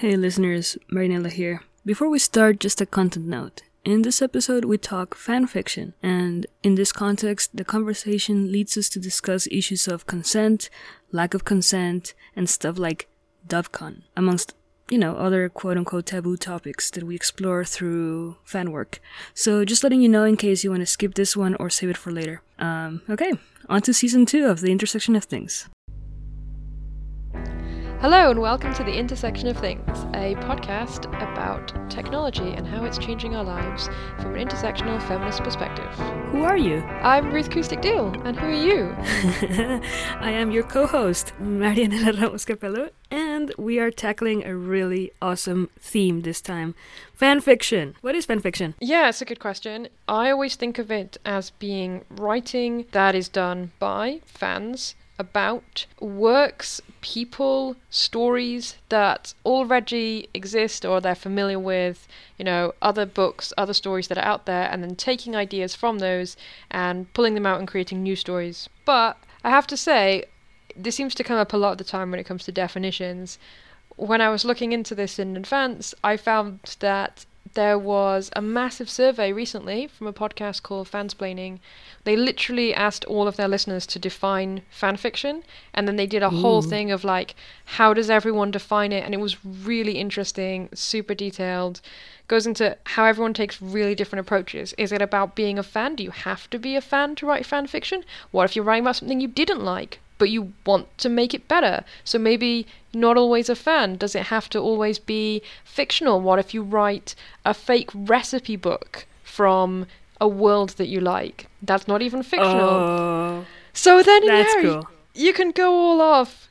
Hey listeners, Marianela here. Before we start, just a content note. In this episode, we talk fan fiction, and in this context, the conversation leads us to discuss issues of consent, lack of consent, and stuff like dubcon, amongst you know, other quote unquote taboo topics that we explore through fan work. So just letting you know in case you want to skip this one or save it for later. Um, okay, on to season two of The Intersection of Things. Hello, and welcome to The Intersection of Things, a podcast about technology and how it's changing our lives from an intersectional feminist perspective. Who are you? I'm Ruth Coustick-Deal, and who are you? I am your co host, Marianela Ramos Capelo, and we are tackling a really awesome theme this time fan fiction. What is fan fiction? Yeah, it's a good question. I always think of it as being writing that is done by fans about works, people, stories that already exist or they're familiar with, you know, other books, other stories that are out there, and then taking ideas from those and pulling them out and creating new stories. But I have to say, this seems to come up a lot of the time when it comes to definitions. When I was looking into this in advance, I found that there was a massive survey recently from a podcast called Fansplaining. They literally asked all of their listeners to define fan fiction, and then they did a Ooh. whole thing of like, how does everyone define it? And it was really interesting, super detailed. Goes into how everyone takes really different approaches. Is it about being a fan? Do you have to be a fan to write fan fiction? What if you're writing about something you didn't like? But you want to make it better. So maybe not always a fan. Does it have to always be fictional? What if you write a fake recipe book from a world that you like? That's not even fictional. Oh, so then yeah, cool. you can go all off.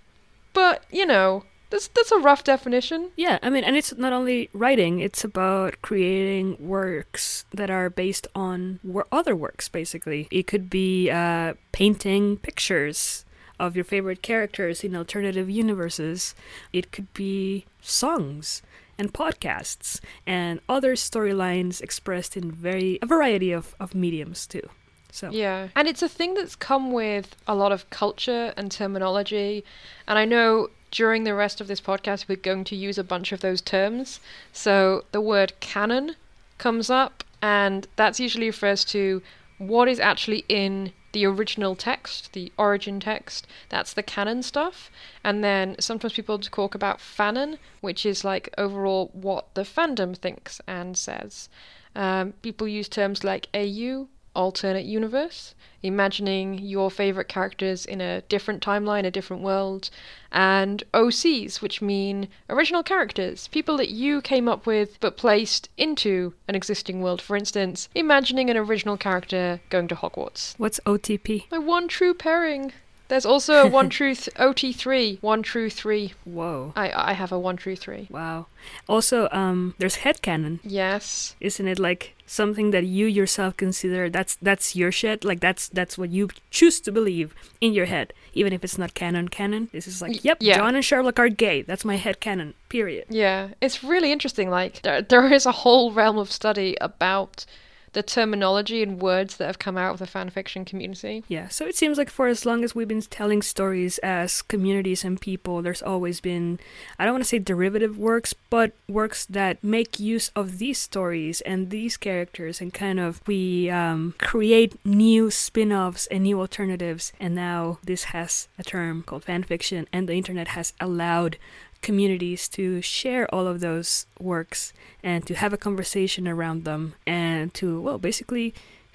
But, you know, that's that's a rough definition. Yeah, I mean, and it's not only writing; it's about creating works that are based on other works. Basically, it could be uh, painting pictures of your favorite characters in alternative universes. It could be songs and podcasts and other storylines expressed in very a variety of, of mediums too. So Yeah. And it's a thing that's come with a lot of culture and terminology. And I know during the rest of this podcast we're going to use a bunch of those terms. So the word canon comes up and that's usually refers to what is actually in the original text, the origin text, that's the canon stuff. And then sometimes people talk about fanon, which is like overall what the fandom thinks and says. Um, people use terms like AU, alternate universe, imagining your favorite characters in a different timeline, a different world, and OCs, which mean original characters, people that you came up with but placed into an existing world. For instance, imagining an original character going to Hogwarts. What's OTP? My one true pairing. There's also a one truth OT3, one true three. Whoa. I I have a one true three. Wow. Also, um, there's headcanon. Yes. Isn't it like something that you yourself consider that's that's your shit? Like that's that's what you choose to believe in your head, even if it's not canon canon. This is like, yep, yeah. John and Sherlock are gay. That's my head canon. Period. Yeah. It's really interesting. Like there there is a whole realm of study about the terminology and words that have come out of the fan fiction community. Yeah, so it seems like for as long as we've been telling stories as communities and people, there's always been, I don't want to say derivative works, but works that make use of these stories and these characters and kind of we um, create new spin offs and new alternatives. And now this has a term called fan fiction, and the internet has allowed communities to share all of those works and to have a conversation around them and to well basically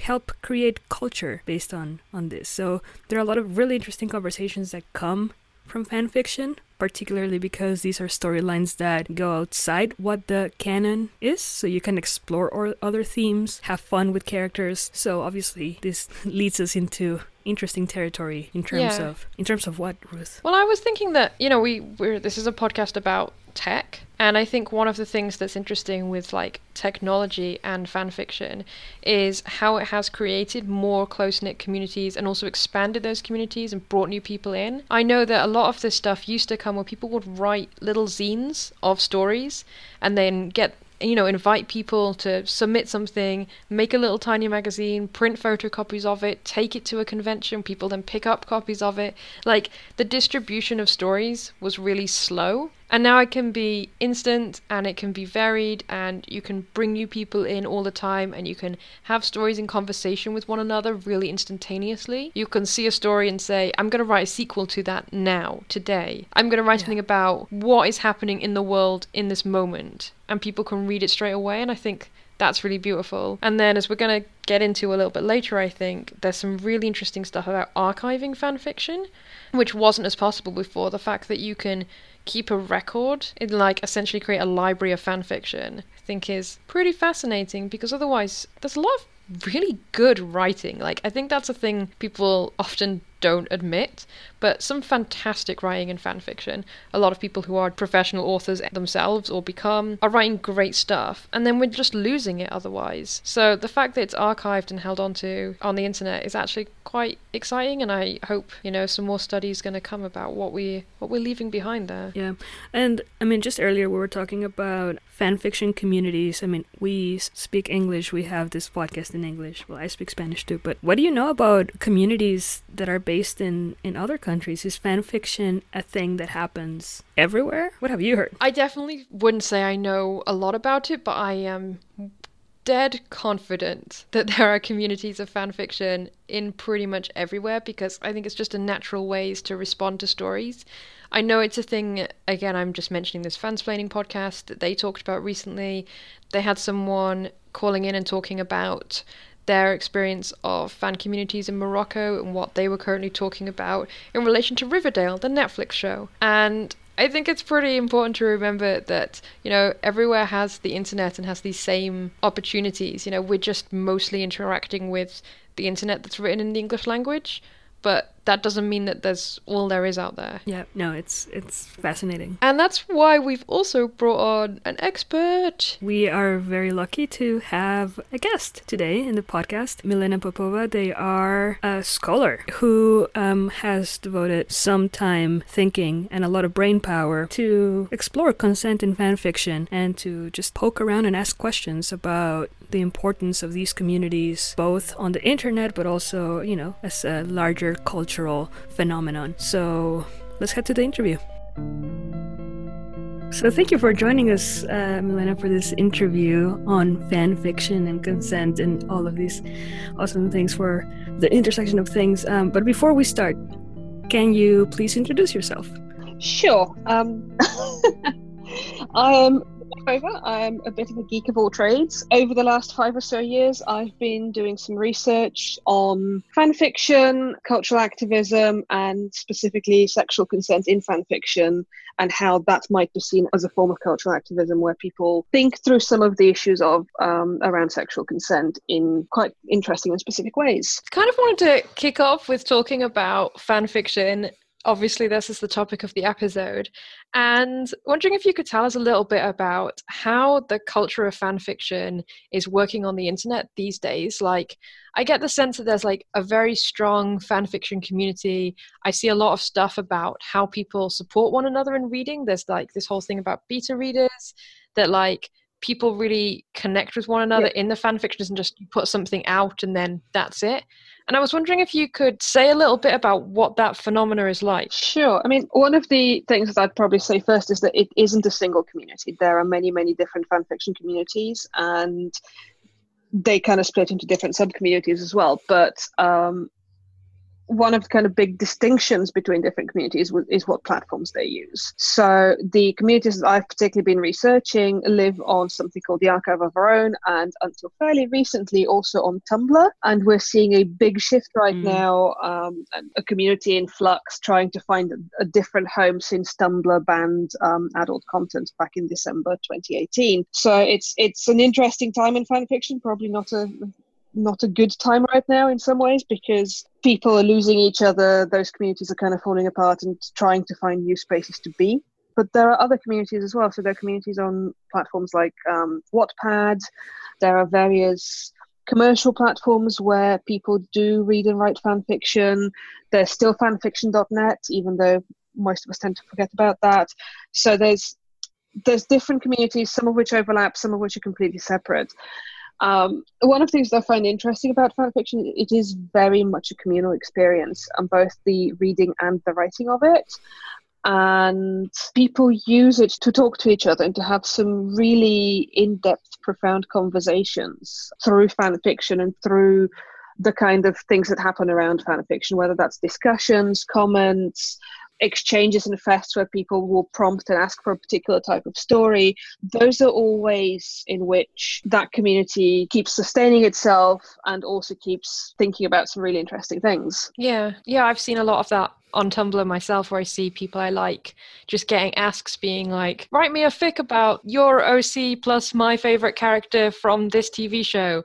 help create culture based on on this. So there are a lot of really interesting conversations that come from fan fiction particularly because these are storylines that go outside what the canon is. So you can explore or other themes have fun with characters. So obviously this leads us into interesting territory in terms yeah. of in terms of what Ruth. Well, I was thinking that you know we we're this is a podcast about tech, and I think one of the things that's interesting with like technology and fan fiction is how it has created more close knit communities and also expanded those communities and brought new people in. I know that a lot of this stuff used to come where people would write little zines of stories and then get you know, invite people to submit something, make a little tiny magazine, print photocopies of it, take it to a convention, people then pick up copies of it. Like the distribution of stories was really slow. And now it can be instant and it can be varied, and you can bring new people in all the time, and you can have stories in conversation with one another really instantaneously. You can see a story and say, I'm going to write a sequel to that now, today. I'm going to write yeah. something about what is happening in the world in this moment, and people can read it straight away. And I think that's really beautiful. And then, as we're going to get into a little bit later, I think there's some really interesting stuff about archiving fan fiction, which wasn't as possible before. The fact that you can keep a record and like essentially create a library of fan fiction, I think is pretty fascinating because otherwise there's a lot of really good writing. Like I think that's a thing people often don't admit, but some fantastic writing in fan fiction. A lot of people who are professional authors themselves or become are writing great stuff, and then we're just losing it otherwise. So the fact that it's archived and held onto on the internet is actually quite exciting, and I hope you know some more studies going to come about what we what we're leaving behind there. Yeah, and I mean, just earlier we were talking about fan fiction communities. I mean, we speak English. We have this podcast in English. Well, I speak Spanish too. But what do you know about communities that are based in in other countries? Is fan fiction a thing that happens everywhere? What have you heard? I definitely wouldn't say I know a lot about it, but I am dead confident that there are communities of fan fiction in pretty much everywhere because I think it's just a natural ways to respond to stories. I know it's a thing, again, I'm just mentioning this fansplaining podcast that they talked about recently. They had someone calling in and talking about their experience of fan communities in Morocco and what they were currently talking about in relation to Riverdale, the Netflix show. And I think it's pretty important to remember that, you know, everywhere has the internet and has these same opportunities. You know, we're just mostly interacting with the internet that's written in the English language but that doesn't mean that there's all there is out there. Yeah, no, it's it's fascinating. And that's why we've also brought on an expert. We are very lucky to have a guest today in the podcast, Milena Popova. They are a scholar who um, has devoted some time thinking and a lot of brain power to explore consent in fan fiction and to just poke around and ask questions about the importance of these communities, both on the internet but also, you know, as a larger cultural phenomenon. So let's head to the interview. So, thank you for joining us, uh, Milena, for this interview on fan fiction and consent and all of these awesome things for the intersection of things. Um, but before we start, can you please introduce yourself? Sure. Um, I am over. I'm a bit of a geek of all trades. Over the last five or so years, I've been doing some research on fan fiction, cultural activism, and specifically sexual consent in fan fiction, and how that might be seen as a form of cultural activism where people think through some of the issues of um, around sexual consent in quite interesting and specific ways. Kind of wanted to kick off with talking about fan fiction obviously this is the topic of the episode and wondering if you could tell us a little bit about how the culture of fan fiction is working on the internet these days. Like i get the sense that there's like a very strong fan fiction community. I see a lot of stuff about how people support one another in reading. There's like this whole thing about beta readers that like people really connect with one another yeah. in the fan fiction isn't just put something out and then that's it and I was wondering if you could say a little bit about what that phenomena is like. Sure. I mean, one of the things that I'd probably say first is that it isn't a single community. There are many, many different fan fiction communities, and they kind of split into different sub communities as well. But um, one of the kind of big distinctions between different communities is what platforms they use. So the communities that I've particularly been researching live on something called the Archive of Our Own, and until fairly recently also on Tumblr. And we're seeing a big shift right mm. now, um, a community in flux trying to find a, a different home since Tumblr banned um, adult content back in December 2018. So it's it's an interesting time in fan fiction, probably not a not a good time right now in some ways because people are losing each other, those communities are kind of falling apart and trying to find new spaces to be. But there are other communities as well. So there are communities on platforms like um, Wattpad. There are various commercial platforms where people do read and write fan fiction. There's still fanfiction.net, even though most of us tend to forget about that. So there's there's different communities, some of which overlap, some of which are completely separate. Um, one of the things I find interesting about fan fiction, it is very much a communal experience on both the reading and the writing of it. and people use it to talk to each other and to have some really in-depth profound conversations through fan fiction and through the kind of things that happen around fan fiction whether that's discussions comments exchanges and fests where people will prompt and ask for a particular type of story those are all ways in which that community keeps sustaining itself and also keeps thinking about some really interesting things. Yeah yeah i've seen a lot of that on Tumblr myself where I see people I like just getting asks being like, write me a fic about your OC plus my favorite character from this TV show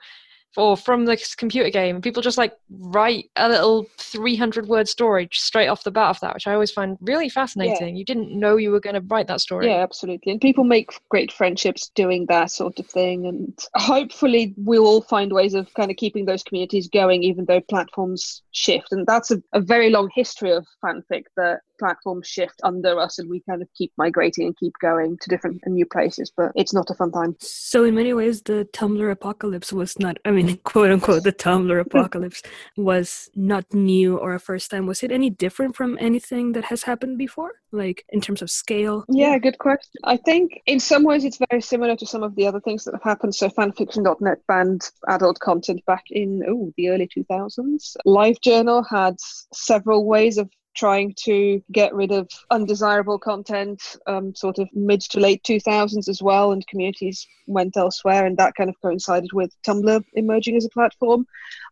or from this computer game. People just like write a little 300 word story straight off the bat of that, which I always find really fascinating. Yeah. You didn't know you were going to write that story. Yeah, absolutely. And people make great friendships doing that sort of thing. And hopefully, we'll all find ways of kind of keeping those communities going, even though platforms shift. And that's a, a very long history of fanfic that platforms shift under us and we kind of keep migrating and keep going to different and new places but it's not a fun time. So in many ways the tumblr apocalypse was not i mean quote unquote the tumblr apocalypse was not new or a first time. Was it any different from anything that has happened before like in terms of scale? Yeah good question. I think in some ways it's very similar to some of the other things that have happened. So fanfiction.net banned adult content back in oh the early 2000s livejournal had several ways of trying to get rid of undesirable content um, sort of mid to late 2000s as well and communities went elsewhere and that kind of coincided with tumblr emerging as a platform.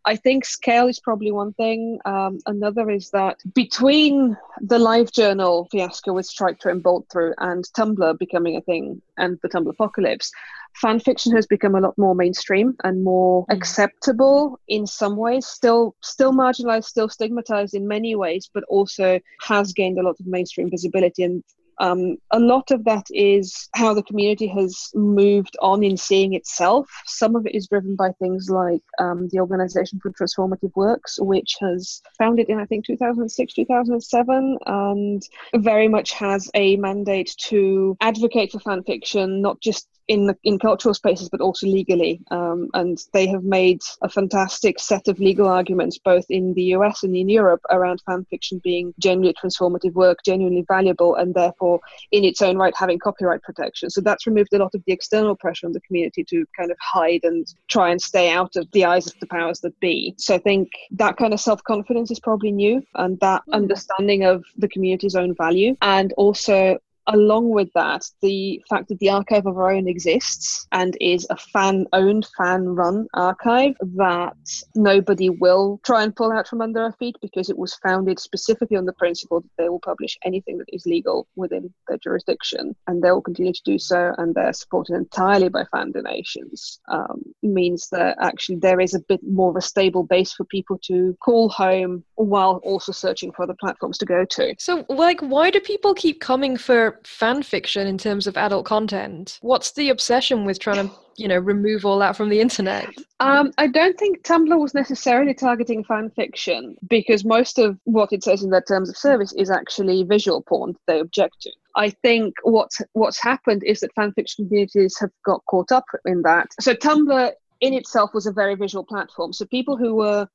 I think scale is probably one thing. Um, another is that between the live journal fiasco with strike through and bold through and tumblr becoming a thing and the tumblr apocalypse fan fiction has become a lot more mainstream and more mm. acceptable in some ways still still marginalized still stigmatized in many ways but also has gained a lot of mainstream visibility and um, a lot of that is how the community has moved on in seeing itself. Some of it is driven by things like um, the Organization for Transformative Works, which has founded in, I think, 2006, 2007, and very much has a mandate to advocate for fan fiction, not just in the, in cultural spaces, but also legally. Um, and they have made a fantastic set of legal arguments, both in the US and in Europe, around fan fiction being genuinely transformative work, genuinely valuable, and therefore in its own right having copyright protection. So that's removed a lot of the external pressure on the community to kind of hide and try and stay out of the eyes of the powers that be. So I think that kind of self confidence is probably new, and that mm. understanding of the community's own value, and also along with that, the fact that the archive of our own exists and is a fan owned, fan run archive that nobody will try and pull out from under our feet because it was founded specifically on the principle that they will publish anything that is legal within their jurisdiction and they will continue to do so and they're supported entirely by fan donations um, means that actually there is a bit more of a stable base for people to call home while also searching for other platforms to go to. So, like, why do people keep coming for fan fiction in terms of adult content. What's the obsession with trying to, you know, remove all that from the internet? Um, I don't think Tumblr was necessarily targeting fan fiction because most of what it says in their terms of service is actually visual porn that they object to. I think what's what's happened is that fan fiction communities have got caught up in that. So Tumblr in itself was a very visual platform. So people who were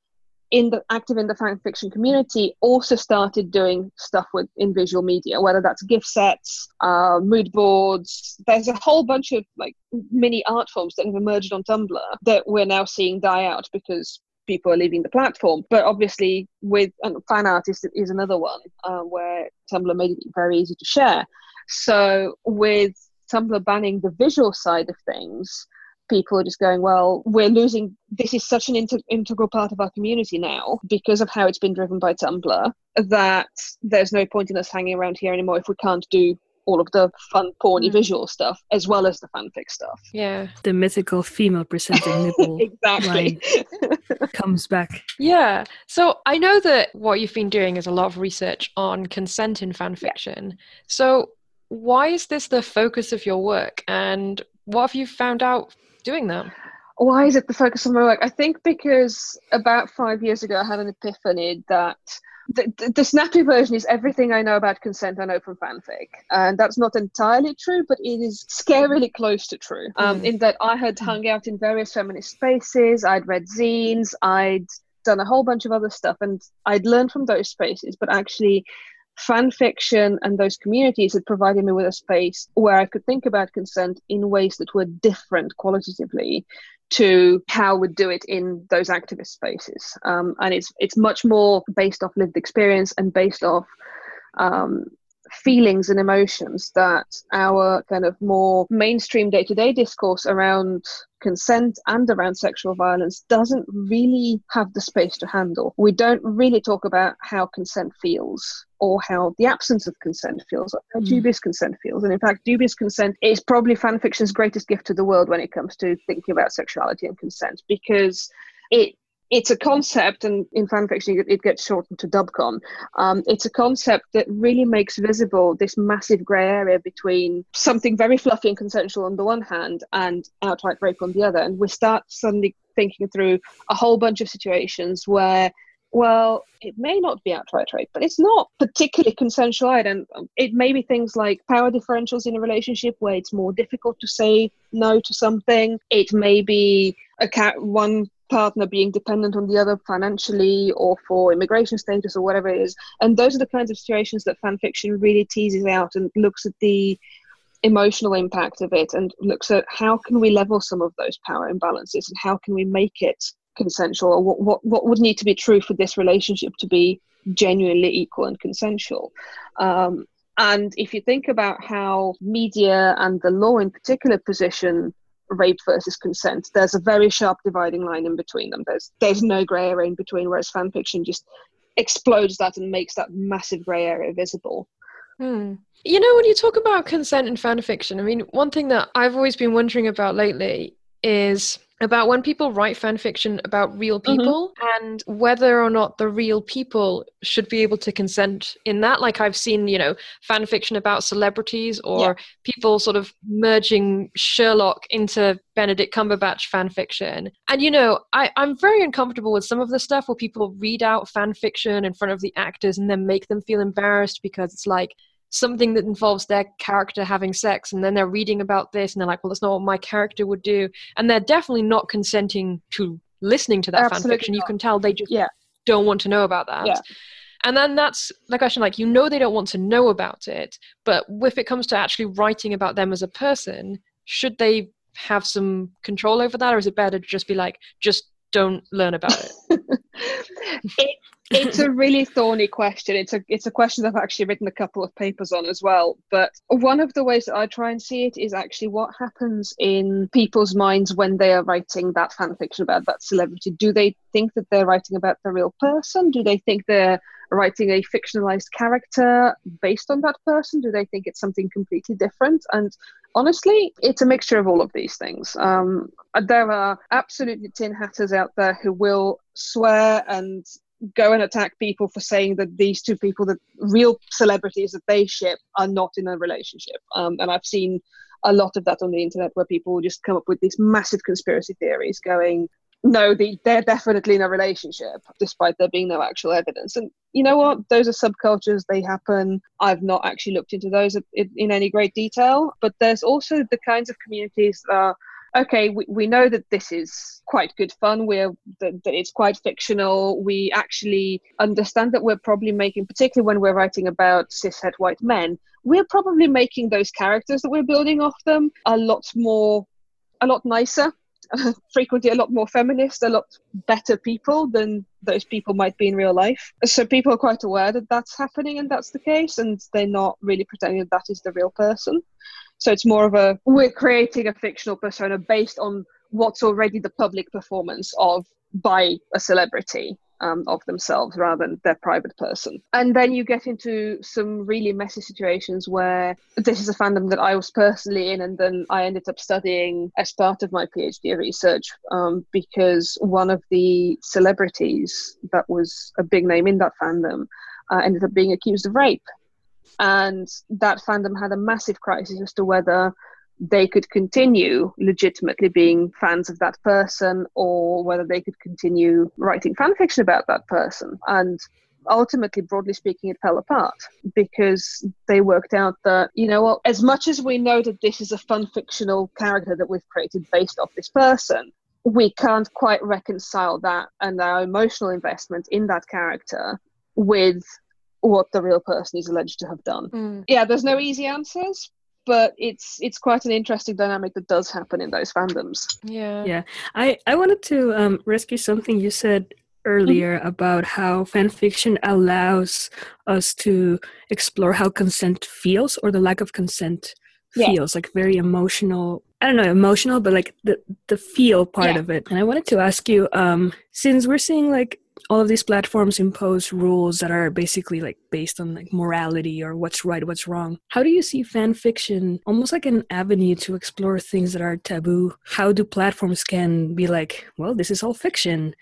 in the active in the fan fiction community also started doing stuff with in visual media whether that's gifsets uh, mood boards. There's a whole bunch of like mini art forms that have emerged on tumblr that we're now seeing die out because people are leaving the platform. But obviously with fan art is, is another one uh, where tumblr made it very easy to share. So with tumblr banning the visual side of things people are just going, well, we're losing. This is such an inter- integral part of our community now because of how it's been driven by Tumblr that there's no point in us hanging around here anymore if we can't do all of the fun, porny mm. visual stuff as well as the fanfic stuff. Yeah. The mythical female presenting nipple exactly. comes back. Yeah. So I know that what you've been doing is a lot of research on consent in fanfiction. Yeah. So why is this the focus of your work and what have you found out doing that? Why is it the focus of my work? I think because about five years ago, I had an epiphany that the, the, the, snappy version is everything I know about consent I know from fanfic. And that's not entirely true, but it is scarily close to true. Um, mm. In that I had hung out in various feminist spaces, I'd read zines, I'd done a whole bunch of other stuff, and I'd learned from those spaces. But actually, fan fiction and those communities had provided me with a space where I could think about consent in ways that were different qualitatively to how we do it in those activist spaces. Um, and it's it's much more based off lived experience and based off um, feelings and emotions that our kind of more mainstream day to day discourse around consent and around sexual violence doesn't really have the space to handle. We don't really talk about how consent feels or how the absence of consent feels, or how mm. dubious consent feels. And in fact, dubious consent is probably fan fiction's greatest gift to the world when it comes to thinking about sexuality and consent because it it's a concept, and in fan fiction it gets shortened to dubcon. Um, it's a concept that really makes visible this massive grey area between something very fluffy and consensual on the one hand and outright rape on the other. And we start suddenly thinking through a whole bunch of situations where well, it may not be outright rape, but it's not particularly consensual either. And it may be things like power differentials in a relationship where it's more difficult to say no to something. It may be a cat one partner being dependent on the other financially or for immigration status or whatever it is. And those are the kinds of situations that fan fiction really teases out and looks at the emotional impact of it and looks at how can we level some of those power imbalances and how can we make it consensual or what, what, what would need to be true for this relationship to be genuinely equal and consensual. Um, and if you think about how media and the law in particular position rape versus consent. There's a very sharp dividing line in between them. There's there's no grey area in between, whereas fan fiction just explodes that and makes that massive grey area visible. Hmm. You know, when you talk about consent in fan fiction, I mean, one thing that I've always been wondering about lately is about when people write fan fiction about real mm-hmm. people mm-hmm. and whether or not the real people should be able to consent in that like i've seen you know fan fiction about celebrities or yeah. people sort of merging sherlock into benedict cumberbatch fan fiction and you know I, i'm very uncomfortable with some of the stuff where people read out fan fiction in front of the actors and then make them feel embarrassed because it's like something that involves their character having sex and then they're reading about this and they're like well that's not what my character would do and they're definitely not consenting to listening to that Absolutely fan fiction you can tell they just yeah. don't want to know about that yeah. and then that's the question like you know they don't want to know about it but if it comes to actually writing about them as a person should they have some control over that or is it better to just be like just don't learn about it, it it's a really thorny question. It's a it's a question I've actually written a couple of papers on as well. But one of the ways that I try and see it is actually what happens in people's minds when they are writing that fan fiction about that celebrity. Do they think that they're writing about the real person? Do they think they're writing a fictionalized character based on that person? Do they think it's something completely different? And honestly, it's a mixture of all of these things. Um, there are absolutely tin hatters out there who will swear and go and attack people for saying that these two people, the real celebrities that they ship, are not in a relationship. Um, and I've seen a lot of that on the internet where people just come up with these massive conspiracy theories going, no, they, they're definitely in a relationship, despite there being no actual evidence. And you know what? Those are subcultures, they happen. I've not actually looked into those in, in any great detail, but there's also the kinds of communities that are okay, we, we know that this is quite good fun. We're that, that it's quite fictional. We actually understand that we're probably making, particularly when we're writing about cishet white men, we're probably making those characters that we're building off them a lot more, a lot nicer. frequently a lot more feminist, a lot better people than those people might be in real life. So people are quite aware that that's happening and that's the case, and they're not really pretending that that is the real person. So it's more of a we're creating a fictional persona based on what's already the public performance of by a celebrity um, of themselves rather than their private person. And then you get into some really messy situations where this is a fandom that I was personally in, and then I ended up studying as part of my PhD research um, because one of the celebrities that was a big name in that fandom uh, ended up being accused of rape and that fandom had a massive crisis as to whether they could continue legitimately being fans of that person or whether they could continue writing fan fiction about that person and ultimately broadly speaking it fell apart because they worked out that you know well as much as we know that this is a fun fictional character that we've created based off this person we can't quite reconcile that and our emotional investment in that character with what the real person is alleged to have done. Mm. Yeah, there's no easy answers, but it's it's quite an interesting dynamic that does happen in those fandoms. Yeah. Yeah, I I wanted to um, rescue something you said earlier about how fan fiction allows us to explore how consent feels or the lack of consent Yeah. feels like very emotional i don't know emotional but like the the feel part Yeah. of it and i wanted to ask you um since we're seeing like all of these platforms impose rules that are basically like based on like morality or what's right what's wrong. How do you see fan fiction almost like an avenue to explore things that are taboo? How do platforms can be like well this is all fiction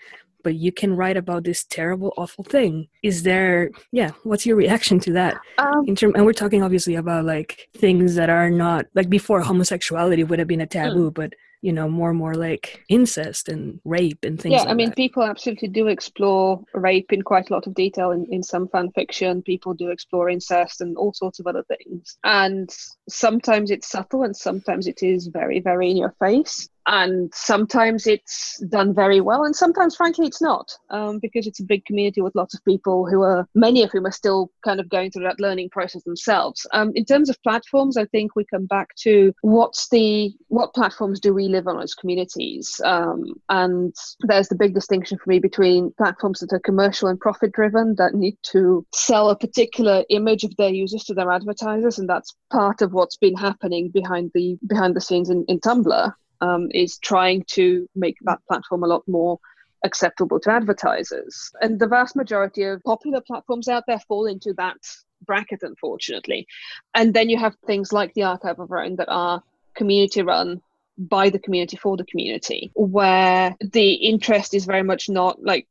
but you can write about this terrible awful thing is there yeah what's your reaction to that Um, in term and we're talking obviously about like things that are not like before homosexuality would have been a Hmm. taboo but you know more and more like incest and rape and things yeah, like I mean, that. people absolutely do explore rape in quite a lot of detail in, in some fan fiction. People do explore incest and all sorts of other things. And sometimes it's subtle and sometimes it is very, very in your face. And sometimes it's done very well, and sometimes, frankly, it's not, um, because it's a big community with lots of people who are, many of whom are still kind of going through that learning process themselves. Um, in terms of platforms, I think we come back to what's the what platforms do we live on as communities, um, and there's the big distinction for me between platforms that are commercial and profit driven that need to sell a particular image of their users to their advertisers, and that's part of what's been happening behind the behind the scenes in, in Tumblr um, is trying to make that platform a lot more acceptable to advertisers. And the vast majority of popular platforms out there fall into that bracket, unfortunately. And then you have things like the Archive of Own that are community run by the community for the community, where the interest is very much not like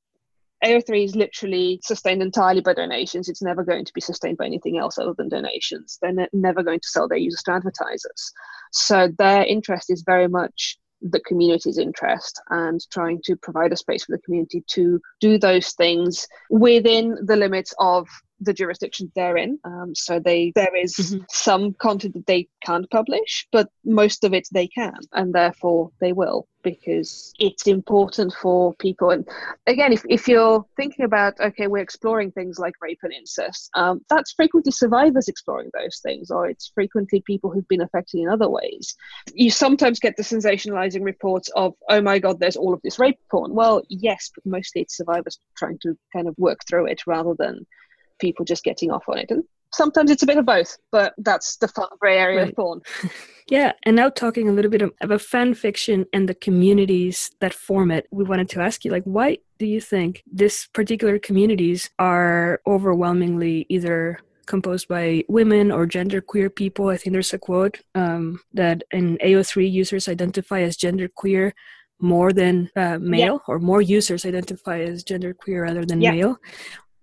AO3 is literally sustained entirely by donations. It's never going to be sustained by anything else other than donations. They're ne- never going to sell their users to advertisers. So their interest is very much the community's interest and trying to provide a space for the community to do those things within the limits of the jurisdiction they're in. Um, so they there is Mhm. some content that they can't publish, but most of it they can, and therefore they will because it's important for people. And again, if, if you're thinking about okay, we're exploring things like rape and incest, um, that's frequently survivors exploring those things, or it's frequently people who've been affected in other ways. You sometimes get the sensationalizing reports of oh my god, there's all of this rape porn. Well, yes, but mostly it's survivors trying to kind of work through it rather than people just getting off on it. And sometimes it's a bit of both, but that's the fun grey area of porn. Yeah, and now talking a little bit of- about fan fiction and the communities that form it, we wanted to ask you, like, why do you think this particular communities are overwhelmingly either composed by women or genderqueer people? I think there's a quote um, that in AO3 users identify as genderqueer more than uh, male, or more users identify as genderqueer rather than Yeah. male.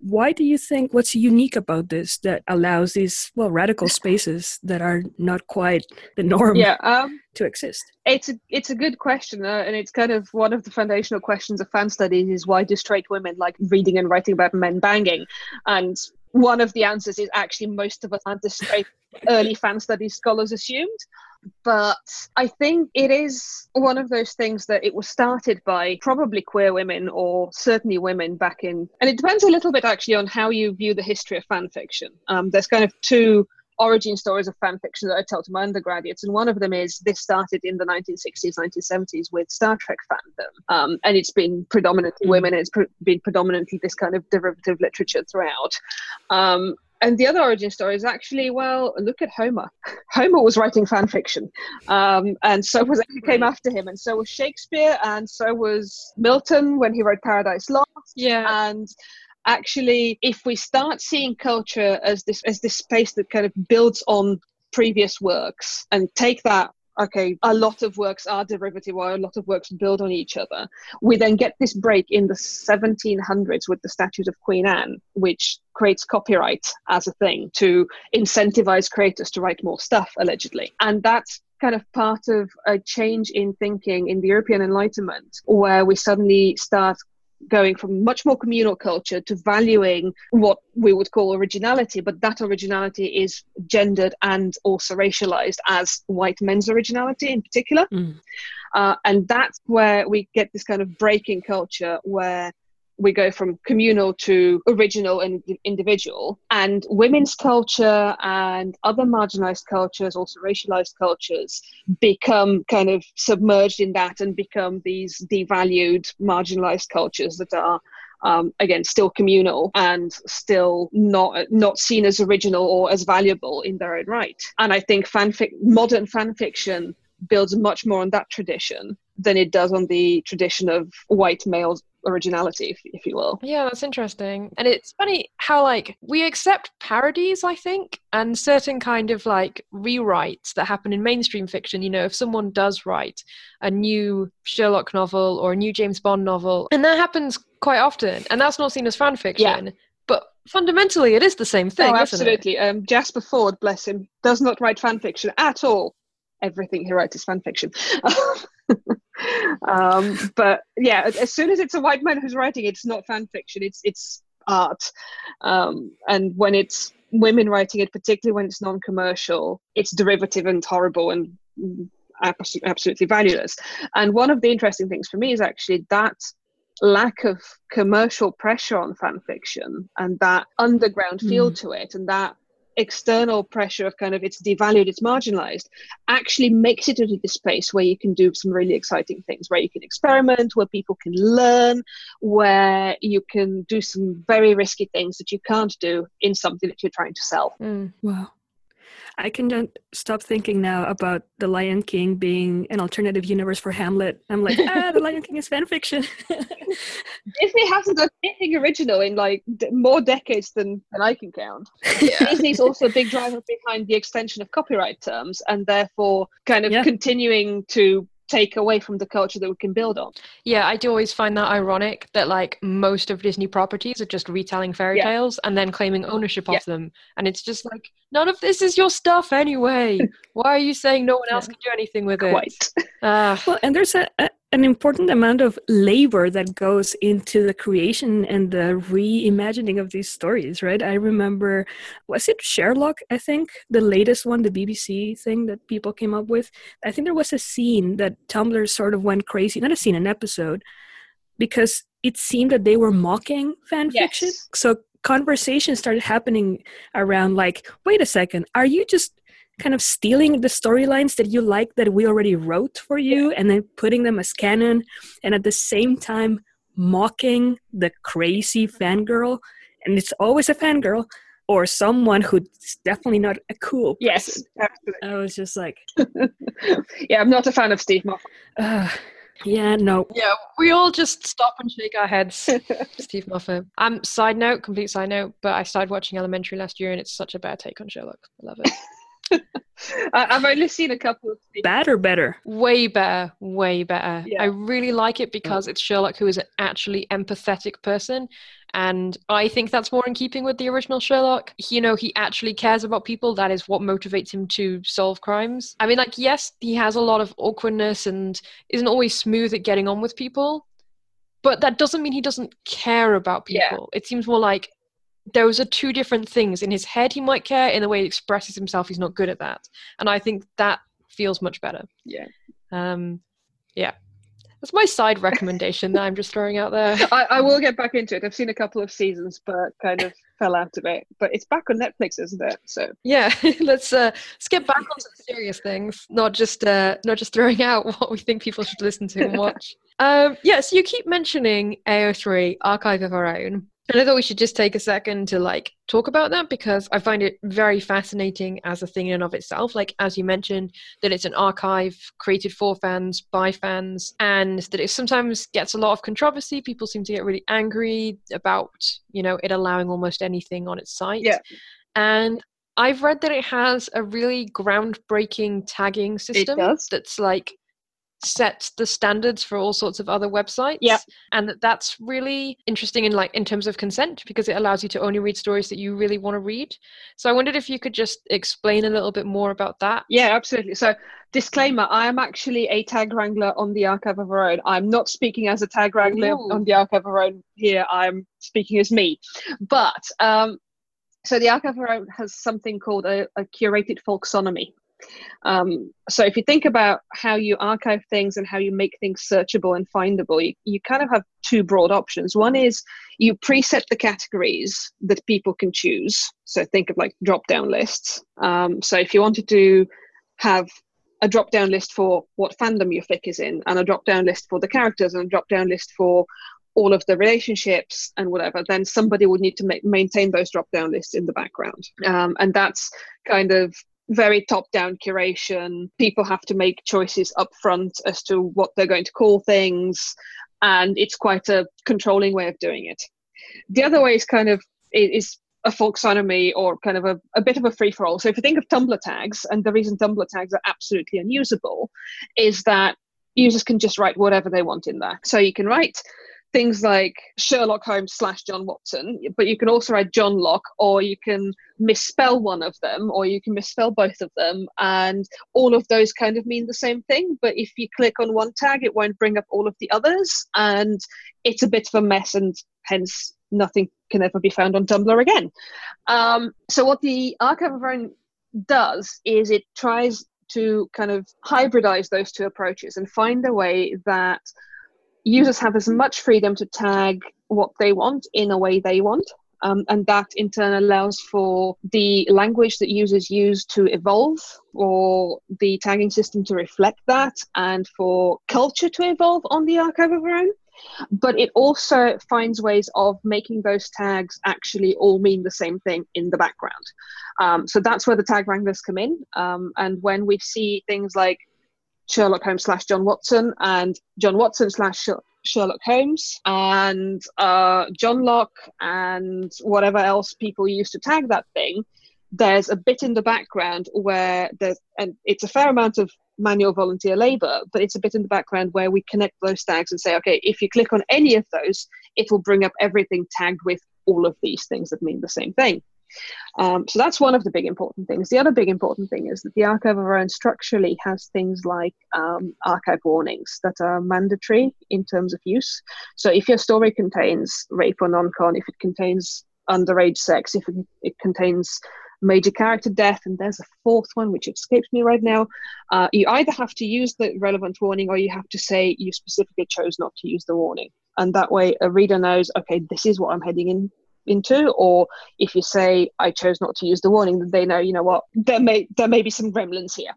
Why do you think what's unique about this that allows these well radical spaces that are not quite the norm Yeah, um, to exist? it's a it's a good question, uh, and it's kind of one of the foundational questions of fan studies is why do straight women like reading and writing about men banging? And one of the answers is actually most of us straight early fan studies scholars assumed. But I think it is one of those things that it was started by probably queer women or certainly women back in, and it depends a little bit actually on how you view the history of fan fiction. Um, there's kind of two origin stories of fan fiction that I tell to my undergraduates, and one of them is this started in the 1960s, 1970s with Star Trek fandom, um, and it's been predominantly Mm. women. And it's pre- been predominantly this kind of derivative literature throughout. Um, and the other origin story is actually, well, look at Homer. Homer was writing fan fiction, um, and so was who came after him, and so was Shakespeare, and so was Milton when he wrote Paradise Lost Yeah. and actually if we start seeing culture as this as this space that kind of builds on previous works and take that okay a lot of works are derivative or a lot of works build on each other. We then get this break in the 1700s with the statute of queen anne which creates copyright as a thing to incentivize creators to write more stuff allegedly. And that's kind of part of a change in thinking in the european enlightenment where we suddenly start going from much more communal culture to valuing what we would call originality, but that originality is gendered and also racialized as white men's originality in particular. Mm. Uh, and that's where we get this kind of breaking culture where we go from communal to original and individual. And women's culture and other marginalized cultures also racialized cultures become kind of submerged in that and become these devalued marginalized cultures that are um, again still communal and still not not seen as original or as valuable in their own right. And i think fanfic modern fan fiction builds much more on that tradition than it does on the tradition of white male originality, if, if you will. Yeah, that's interesting. And it's funny how, like, we accept parodies, I think, and certain kind of like rewrites that happen in mainstream fiction. You know, if someone does write a new Sherlock novel or a new James Bond novel, and that happens quite often, and that's not seen as fan fiction. Yeah. But fundamentally, it is the same thing. Oh, absolutely. Um, Jasper Fforde, bless him, does not write fan fiction at all everything he writes is fan fiction. um, but yeah, as soon as it's a white man who's writing, it's not fan fiction. It's it's art. Um, and when it's women writing it, particularly when it's non-commercial, it's derivative and horrible and absolutely valueless. And one of the interesting things for me is actually that lack of commercial pressure on fan fiction and that underground feel mm. to it and that external pressure of kind of it's devalued, it's marginalized, actually makes it into this space where you can do some really exciting things, where you can experiment, where people can learn, where you can do some very risky things that you can't do in something that you're trying to sell. Mm, wow. I can not stop thinking now about the Lion King being an alternative universe for Hamlet. I'm like, ah, the Lion King is fan fiction. Disney hasn't done anything original in like d- more decades than, than I can count. Yeah. Disney's also a big driver behind the extension of copyright terms and therefore kind of yeah. continuing to take away from the culture that we can build on. Yeah, I do always find that ironic that like most of Disney properties are just retelling fairy yeah. tales and then claiming ownership yeah. of them. And it's just like none of this is your stuff anyway. Why are you saying no one else can do anything with Quite. it? Uh, well, and there's a, a, an important amount of labor that goes into the creation and the reimagining of these stories, right? I remember, was it Sherlock? I think the latest one, the BBC thing that people came up with. I think there was a scene that Tumblr sort of went crazy, not a scene, an episode, because it seemed that they were mocking fan yes. fiction. So conversations started happening around, like, wait a second, are you just kind of stealing the storylines that you like that we already wrote for you and then putting them as canon and at the same time mocking the crazy fangirl and it's always a fangirl or someone who's definitely not a cool person. Yes, absolutely. I was just like, yeah, I'm not a fan of Steve Moffat. Uh, yeah, no. Yeah, we all just stop and shake our heads. Steve Moffat. Um, side note, complete side note, but I started watching Elementary last year, and it's such a bad take on Sherlock. I love it. I've only seen a couple of things. Bad or better? Way better, way better. Yeah. I really like it because it's Sherlock who is an actually empathetic person. And I think that's more in keeping with the original Sherlock. You know, he actually cares about people. That is what motivates him to solve crimes. I mean, like, yes, he has a lot of awkwardness and isn't always smooth at getting on with people. But that doesn't mean he doesn't care about people. Yeah. It seems more like those are two different things. In his head, he might care. In the way he expresses himself, he's not good at that. And I think that feels much better. Yeah. Um, yeah. That's my side recommendation that I'm just throwing out there. I, I, will get back into it. I've seen a couple of seasons, but kind of fell out of it. But it's back on Netflix, isn't it? So yeah, let's uh, let's get back on some serious things, not just uh, not just throwing out what we think people should listen to and watch. um, yeah, so you keep mentioning AO3 Archive of Our Own, and I thought we should just take a second to like talk about that because I find it very fascinating as a thing in and of itself. Like as you mentioned, that it's an archive created for fans by fans, and that it sometimes gets a lot of controversy. People seem to get really angry about you know it allowing almost anything on its site. Yeah. And I've read that it has a really groundbreaking tagging system that's like sets the standards for all sorts of other websites. Yeah. And that that's really interesting in like in terms of consent because it allows you to only read stories that you really want to read. So I wondered if you could just explain a little bit more about that. Yeah, absolutely. So disclaimer, I am actually a tag wrangler on the Archive of Our Own. I'm not speaking as a tag wrangler Ooh. on the Archive of Our Own here. I'm speaking as me. But um so the Archive of Our Own has something called a, a curated folksonomy Um, so if you think about how you archive things and how you make things searchable and findable, you, you kind of have two broad options. One is you preset the categories that people can choose. So think of like drop down lists. Um, so if you wanted to have a drop down list for what fandom your fic is in, and a drop down list for the characters, and a drop down list for all of the relationships and whatever, then somebody would need to ma- maintain those drop down lists in the background. Um, and that's kind of very top down curation. People have to make choices up front as to what they're going to call things, and it's quite a controlling way of doing it. The other way is kind of is a folksonomy or kind of a, a bit of a free for all. So if you think of Tumblr tags, and the reason Tumblr tags are absolutely unusable is that users can just write whatever they want in there. So you can write things like Sherlock Holmes slash John Watson, but you can also write Johnlock, or you can misspell one of them, or you can misspell both of them, and all of those kind of mean the same thing. But if you click on one tag, it won't bring up all of the others, and it's a bit of a mess, and hence nothing can ever be found on Tumblr again. Um, so what the Archive of Own does is it tries to kind of hybridize those two approaches and find a way that users have as much freedom to tag what they want in a way they want. Um, and that in turn allows for the language that users use to evolve or the tagging system to reflect that and for culture to evolve on the archive of our own but it also finds ways of making those tags actually all mean the same thing in the background. Um, so that's where the tag wranglers come in. Um, and when we see things like Sherlock Holmes slash John Watson and John Watson slash Sherlock Holmes and uh, Johnlock and whatever else people use to tag that thing, there's a bit in the background where there's, and it's a fair amount of manual volunteer labor, but it's a bit in the background where we connect those tags and say, okay, if you click on any of those, it will bring up everything tagged with all of these things that mean the same thing. Um, so that's one of the big important things. The other big important thing is that the archive of our own structurally has things like um, archive warnings that are mandatory in terms of use. So if your story contains rape or non-con, if it contains underage sex, if it, it contains major character death, and there's a fourth one which escapes me right now. Uh, you either have to use the relevant warning or you have to say you specifically chose not to use the warning. And that way, a reader knows, okay, this is what I'm heading in into or if you say i chose not to use the warning then they know you know what there may there may be some gremlins here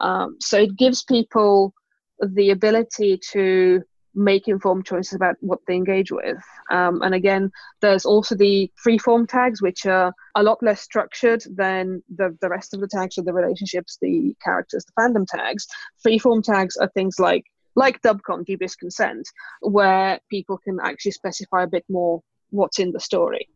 um, so it gives people the ability to make informed choices about what they engage with. Um, and again, there's also the free-form tags, which are a lot less structured than the, the rest of the tags, or the relationships, the characters, the fandom tags. Free-form tags are things like like dubcon, dubious consent, where people can actually specify a bit more what's in the story.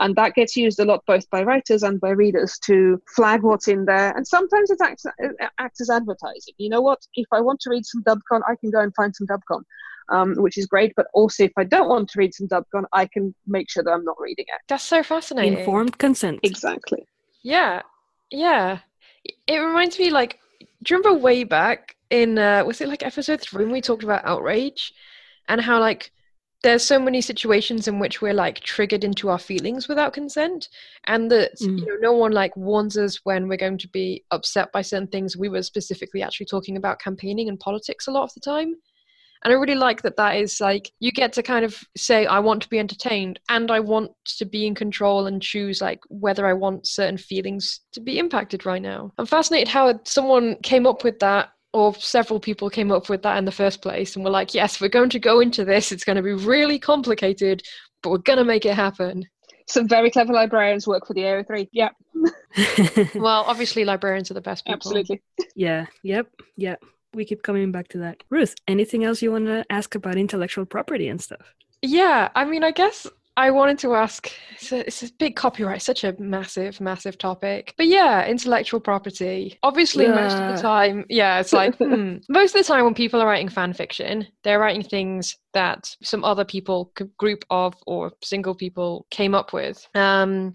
And that gets used a lot both by writers and by readers to flag what's in there. And sometimes it acts, it acts as advertising. You know what? If I want to read some Dubcon, I can go and find some Dubcon um, which is great. But also, if I don't want to read some Dubcon, I can make sure that I'm not reading it. That's so fascinating. Informed consent. Exactly. Yeah, yeah. It reminds me, like, do you remember way back in uh, was it like episode three when we talked about outrage and how like there's so many situations in which we're like triggered into our feelings without consent and that mm. you know no one like warns us when we're going to be upset by certain things we were specifically actually talking about campaigning and politics a lot of the time and I really like that that is like you get to kind of say, I want to be entertained and I want to be in control and choose like whether I want certain feelings to be impacted right now. I'm fascinated how someone came up with that or several people came up with that in the first place and were like, yes, we're going to go into this. It's going to be really complicated, but we're going to make it happen. Some very clever librarians work for the AO3. Yeah. well, obviously, librarians are the best people. Absolutely. Yeah. Yep. Yep we keep coming back to that. Ruth, anything else you want to ask about intellectual property and stuff? Yeah, I mean, I guess I wanted to ask it's a, it's a, big copyright, such a massive, massive topic. But yeah, intellectual property. Obviously, yeah. most of the time, yeah, it's like hmm. most of the time when people are writing fan fiction, they're writing things that some other people, group of or single people came up with. Um,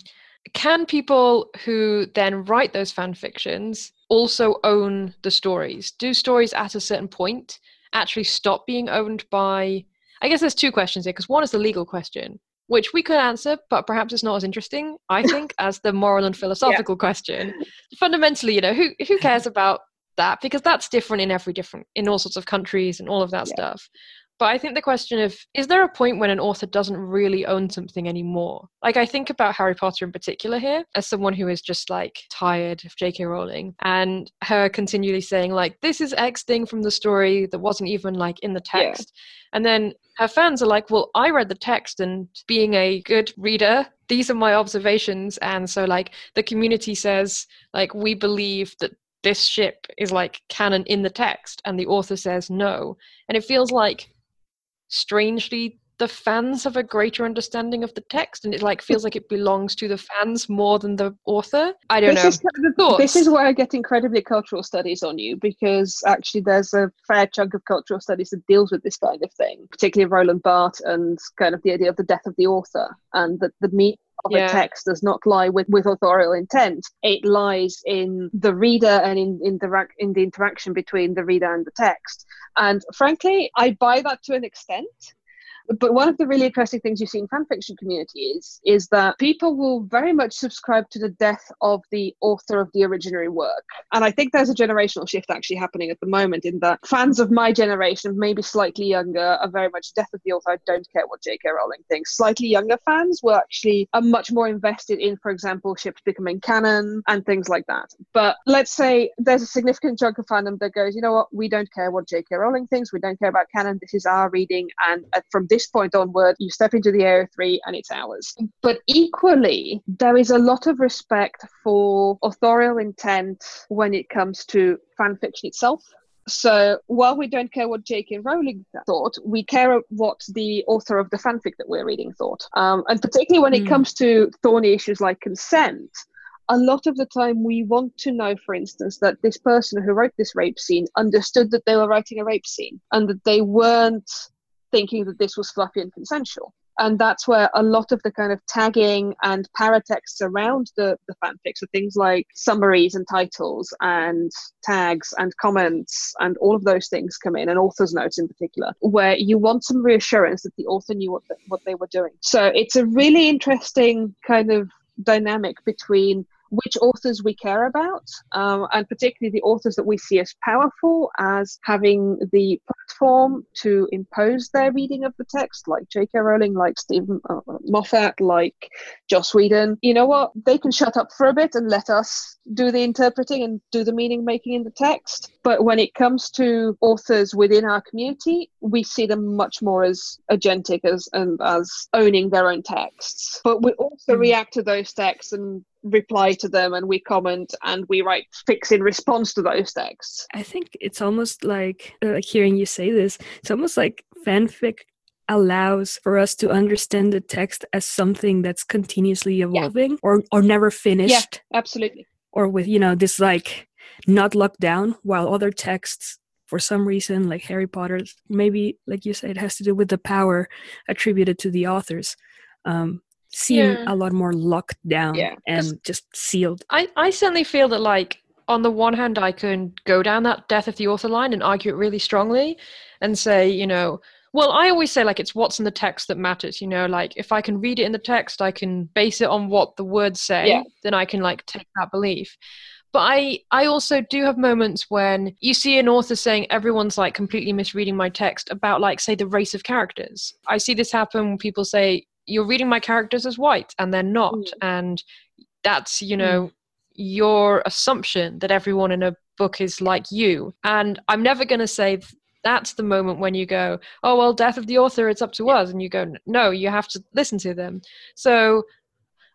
can people who then write those fan fictions also own the stories? Do stories at a certain point actually stop being owned by? I guess there's two questions here because one is the legal question. Which we could answer, but perhaps it's not as interesting, I think, as the moral and philosophical yeah. question. Fundamentally, you know, who who cares about that? Because that's different in every different in all sorts of countries and all of that yeah. stuff. But I think the question of is there a point when an author doesn't really own something anymore? Like I think about Harry Potter in particular here as someone who is just like tired of J.K. Rowling and her continually saying like this is X thing from the story that wasn't even like in the text. Yeah. And then her fans are like, well, I read the text and being a good reader, these are my observations. And so like the community says like we believe that this ship is like canon in the text and the author says no and it feels like strangely the fans have a greater understanding of the text and it like feels like it belongs to the fans more than the author. I don't this know. is this is where i get incredibly cultural studies on you because actually there's a fair chunk of cultural studies that deals with this kind of thing particularly roland barthes and kind of the idea of the death of the author and that the meat of yeah. a text does not lie with, with authorial intent. It lies in the reader and in, in, the, in the interaction between the reader and the text. And frankly, I buy that to an extent. But one of the really interesting things you see in fan fiction communities is that people will very much subscribe to the death of the author of the original work. And I think there's a generational shift actually happening at the moment in that fans of my generation, maybe slightly younger, are very much death of the author. I don't care what J.K. Rowling thinks. Slightly younger fans were actually are much more invested in, for example, ships becoming canon and things like that. But let's say there's a significant chunk of fandom that goes, you know what, we don't care what J.K. Rowling thinks. We don't care about canon. This is our reading. And uh, from this point onward, you step into the AO3 and it's ours. But equally, there is a lot of respect for authorial intent when it comes to fan fiction itself. So while we don't care what J.K. Rowling thought, we care what the author of the fanfic that we're reading thought. Um, and particularly when it mm. comes to thorny issues like consent, a lot of the time we want to know, for instance, that this person who wrote this rape scene understood that they were writing a rape scene and that they weren't thinking that this was fluffy and consensual. And that's where a lot of the kind of tagging and paratexts around the, the fanfics are things like summaries and titles and tags and comments and all of those things come in, and author's notes in particular, where you want some reassurance that the author knew what, the, what they were doing. So it's a really interesting kind of dynamic between which authors we care about, um, and particularly the authors that we see as powerful, as having the platform to impose their reading of the text, like J.K. Rowling, like Steven uh, Moffat, like Joss Whedon. You know what? They can shut up for a bit and let us do the interpreting and do the meaning making in the text. But when it comes to authors within our community, we see them much more as agentic as and as owning their own texts. But we also mm. react to those texts and reply to them and we comment and we write fics in response to those texts. I think it's almost like, uh, hearing you say this, it's almost like fanfic allows for us to understand the text as something that's continuously evolving yeah. or or never finished. Yeah, absolutely. Or with, you know, this like not locked down while other texts for some reason like Harry Potter maybe like you said it has to do with the power attributed to the authors. Um, seem yeah. a lot more locked down yeah. and just sealed. I, I certainly feel that like on the one hand I can go down that death of the author line and argue it really strongly and say, you know, well, I always say like it's what's in the text that matters, you know, like if I can read it in the text, I can base it on what the words say, yeah. then I can like take that belief. But I, I also do have moments when you see an author saying everyone's like completely misreading my text about like say the race of characters. I see this happen when people say you're reading my characters as white and they're not mm. and that's you know mm. your assumption that everyone in a book is like you and i'm never going to say that's the moment when you go oh well death of the author it's up to us and you go no you have to listen to them so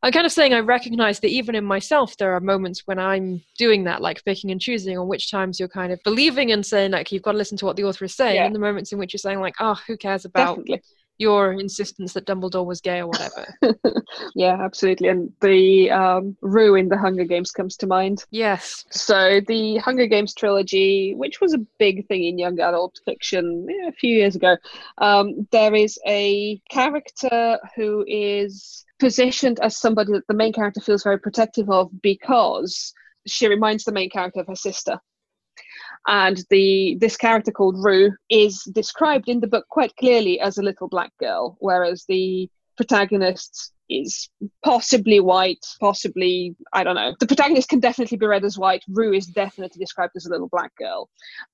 i'm kind of saying i recognize that even in myself there are moments when i'm doing that like picking and choosing on which times you're kind of believing and saying like you've got to listen to what the author is saying yeah. and the moments in which you're saying like oh who cares about Definitely your insistence that Dumbledore was gay or whatever. yeah, absolutely. And the um, Rue in the Hunger Games comes to mind. Yes. So the Hunger Games trilogy, which was a big thing in young adult fiction yeah, a few years ago, um, there is a character who is positioned as somebody that the main character feels very protective of because she reminds the main character of her sister and the this character called Rue is described in the book quite clearly as a little black girl, whereas the protagonist is possibly white, possibly, I don't know. The protagonist can definitely be read as white. Rue is definitely described as a little black girl.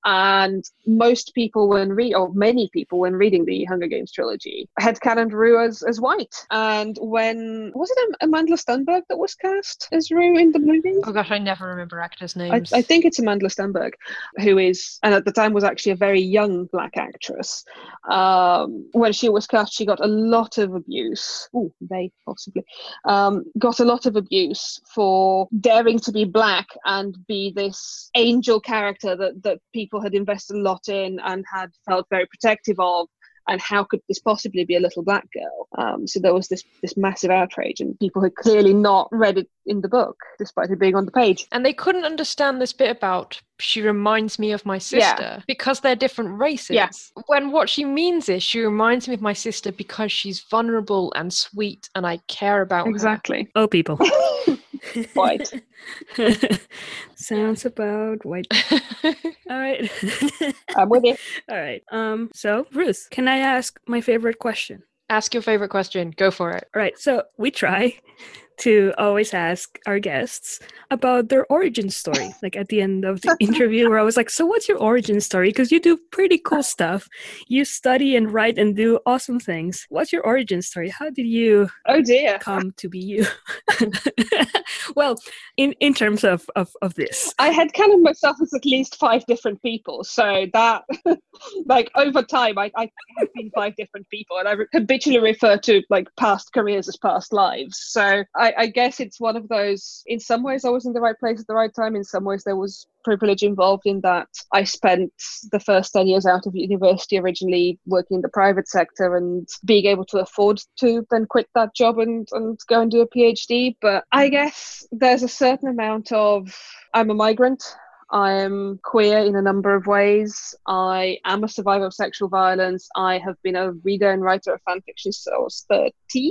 And most people, when read, or many people, when reading the Hunger Games trilogy, had canon Rue as, as white. And when, was it Amanda Stenberg that was cast as Rue in the movie? Oh gosh, I never remember actors' names. I, I think it's Amanda Stenberg, who is, and at the time was actually a very young black actress. Um, when she was cast, she got a lot of abuse. Oh, they possibly, um, got a lot of abuse for daring to be black and be this angel character that, that people had invested a lot in and had felt very protective of and how could this possibly be a little black girl? Um, so there was this this massive outrage, and people had clearly not read it in the book, despite it being on the page. And they couldn't understand this bit about she reminds me of my sister Yeah. because they're different races. Yeah. When what she means is she reminds me of my sister because she's vulnerable and sweet and I care about Exactly. Oh, people. White. Sounds about white. All right. I'm with you. All right. Um. So, Ruth, can I ask my favorite question? Ask your favorite question. Go for it. All right. So we try to always ask our guests about their origin story. Like at the end of the interview, where I was like, "So what's your origin story? Because you do pretty cool stuff. You study and write and do awesome things. What's your origin story? How did you Oh dear. come to be you?" well, in in terms of of, of this. I had counted myself as at least five different people. So that, like, over time, I, I have been five different people, and I habitually refer to like past careers as past lives. So I, I guess it's one of those. In some ways, I was in the right place at the right time. In some ways, there was privilege involved in that. I spent the first 10 years out of university originally working in the private sector and being able to afford to then quit that job and, and go and do a PhD. But I guess there's a certain amount of I'm a migrant. I am queer in a number of ways. I am a survivor of sexual violence. I have been a reader and writer of fan fiction since I was 13.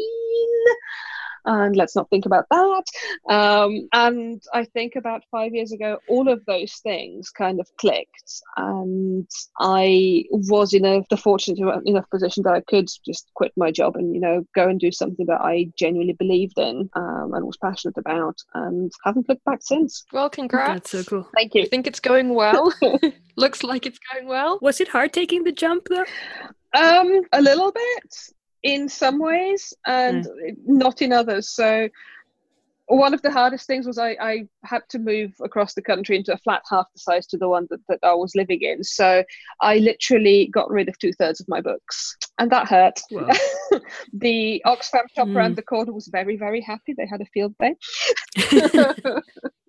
And let's not think about that. Um, and I think about five years ago, all of those things kind of clicked. And I was in a, the fortunate enough position that I could just quit my job and, you know, go and do something that I genuinely believed in um, and was passionate about and haven't looked back since. Well, congrats. That's so cool. Thank you. I think it's going well. Looks like it's going well. Was it hard taking the jump though? Um, a little bit in some ways, and not in others. So, one of the hardest things was I, I had to move across the country into a flat half the size to the one that, that I was living in. So, I literally got rid of two thirds of my books, and that hurt. Well, the Oxfam shop Hmm. around the corner was very, very happy. They had a field day.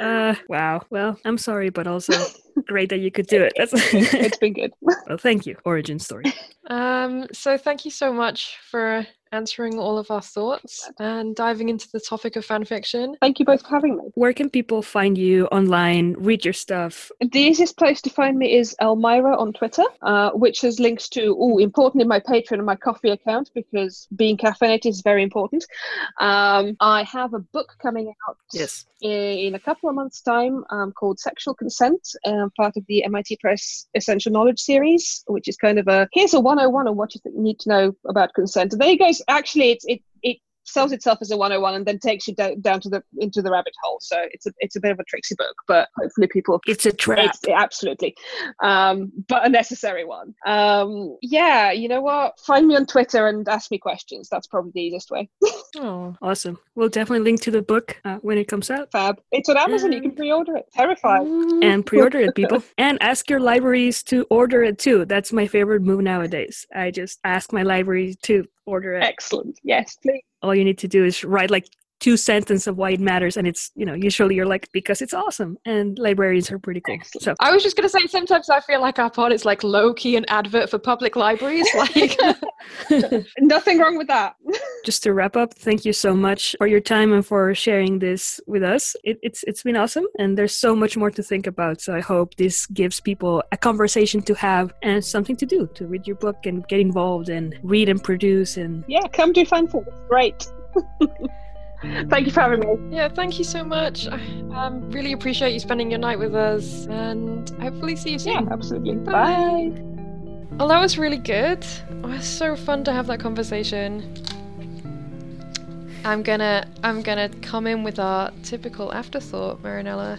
uh, wow. Well, I'm sorry, but also great that you could do it. That's it's been good. well, thank you. Origin story. Um, so thank you so much for answering all of our thoughts and diving into the topic of fan fiction. Thank you both for having me. Where can people find you online, read your stuff? The easiest place to find me is Elmyra on Twitter, uh, which has links to, oh, importantly, my Patreon and my Ko-fi account because being caffeinated is very important. Um, I have a book coming out Yes. in, in a couple of months' time um, called Sexual Consent, um, part of the MIT Press Essential Knowledge series, which is kind of a here's a 101 on what you th- need to know about consent. And there you go. Actually, it's, it, it sells itself as a 101 and then takes you do- down to the into the rabbit hole. So it's a it's a bit of a tricksy book, but hopefully people It's a trap. it's absolutely, um, but a necessary one. Um, yeah, you know what? Find me on Twitter and ask me questions. That's probably the easiest way. Oh, Awesome. We'll definitely link to the book uh, when it comes out. Fab. It's on Amazon. You can pre-order it. Terrified. And pre-order it, people. And ask your libraries to order it too. That's my favorite move nowadays. I just ask my library to order it. Excellent. Yes, please. All you need to do is write like two sentences of why it matters, and it's you know usually you're like because it's awesome, and librarians are pretty cool. Excellent. So I was just going to say, sometimes I feel like our pod is like low key an advert for public libraries. Like, Nothing wrong with that. just to wrap up, thank you so much for your time and for sharing this with us. It, it's it's been awesome, and there's so much more to think about. So I hope this gives people a conversation to have and something to do to read your book and get involved and read and produce and Yeah, come do Fanful. Great. Thank you for having me. yeah, thank you so much. I um, really appreciate you spending your night with us and hopefully see you soon. Yeah, absolutely. Bye. Bye. Oh, that was really good. Oh, it was so fun to have that conversation. I'm gonna I'm gonna come in with our typical afterthought, Marianela.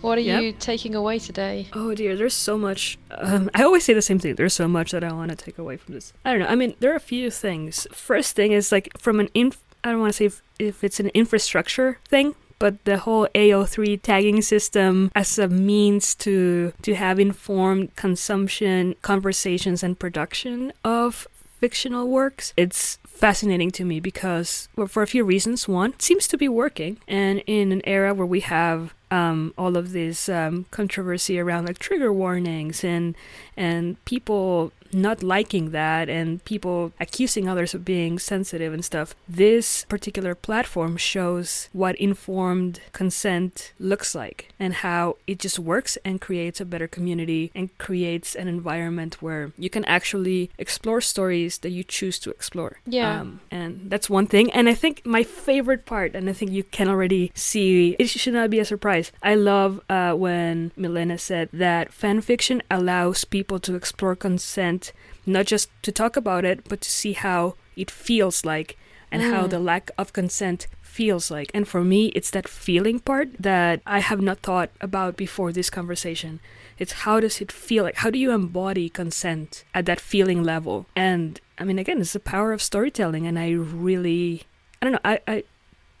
What are Yep. you taking away today? Oh dear, there's so much. Um, I always say the same thing. There's so much that I want to take away from this. I don't know. I mean, there are a few things. First thing is like from an inf. I don't want to say if, if it's an infrastructure thing, but the whole AO3 tagging system as a means to to have informed consumption, conversations, and production of fictional works. It's fascinating to me because, well, for a few reasons. One, it seems to be working, and in an era where we have um, all of this um, controversy around like trigger warnings and and people not liking that and people accusing others of being sensitive and stuff. This particular platform shows what informed consent looks like and how it just works and creates a better community and creates an environment where you can actually explore stories that you choose to explore. Yeah. Um, and that's one thing. And I think my favorite part, and I think you can already see, it should not be a surprise. I love uh, when Milena said that fan fiction allows people to explore consent, not just to talk about it, but to see how it feels like and how Mm. the lack of consent feels like. And for me, it's that feeling part that I have not thought about before this conversation. It's how does it feel like? How do you embody consent at that feeling level? And I mean, again, it's the power of storytelling. And I really, I don't know, I, I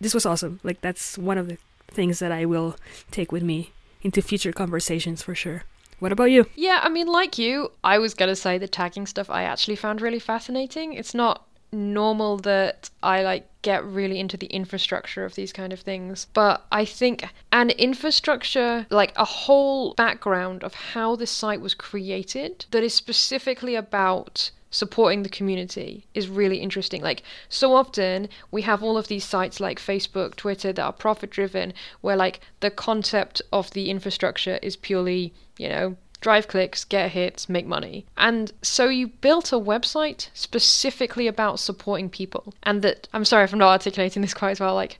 this was awesome. Like, that's one of the things that I will take with me into future conversations for sure. What about you? Yeah, I mean, like you, I was gonna say the tagging stuff I actually found really fascinating. It's not normal that I like get really into the infrastructure of these kind of things, but I think an infrastructure, like a whole background of how this site was created, that is specifically about supporting the community is really interesting. Like, so often we have all of these sites like Facebook, Twitter that are profit driven, where like the concept of the infrastructure is purely, you know, drive clicks, get hits, make money. And so you built a website specifically about supporting people. And that, I'm sorry if I'm not articulating this quite as well, like,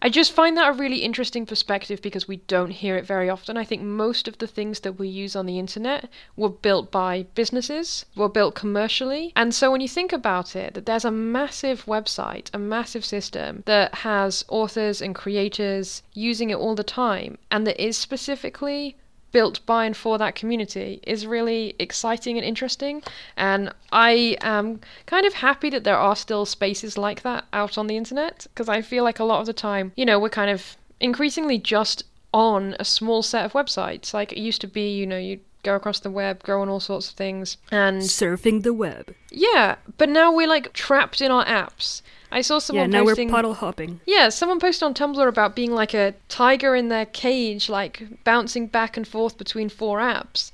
I just find that a really interesting perspective because we don't hear it very often. I think most of the things that we use on the internet were built by businesses, were built commercially. And so when you think about it, that there's a massive website, a massive system that has authors and creators using it all the time and that is specifically built by and for that community is really exciting and interesting. And I am kind of happy that there are still spaces like that out on the internet because I feel like a lot of the time, you know, we're kind of increasingly just on a small set of websites. Like it used to be, you know, you go across the web, go on all sorts of things. And Surfing the web. yeah, but now we're like trapped in our apps. I saw someone. Yeah, now posting we're puddle hopping. yeah, someone posted on Tumblr about being like a tiger in their cage, like bouncing back and forth between four apps.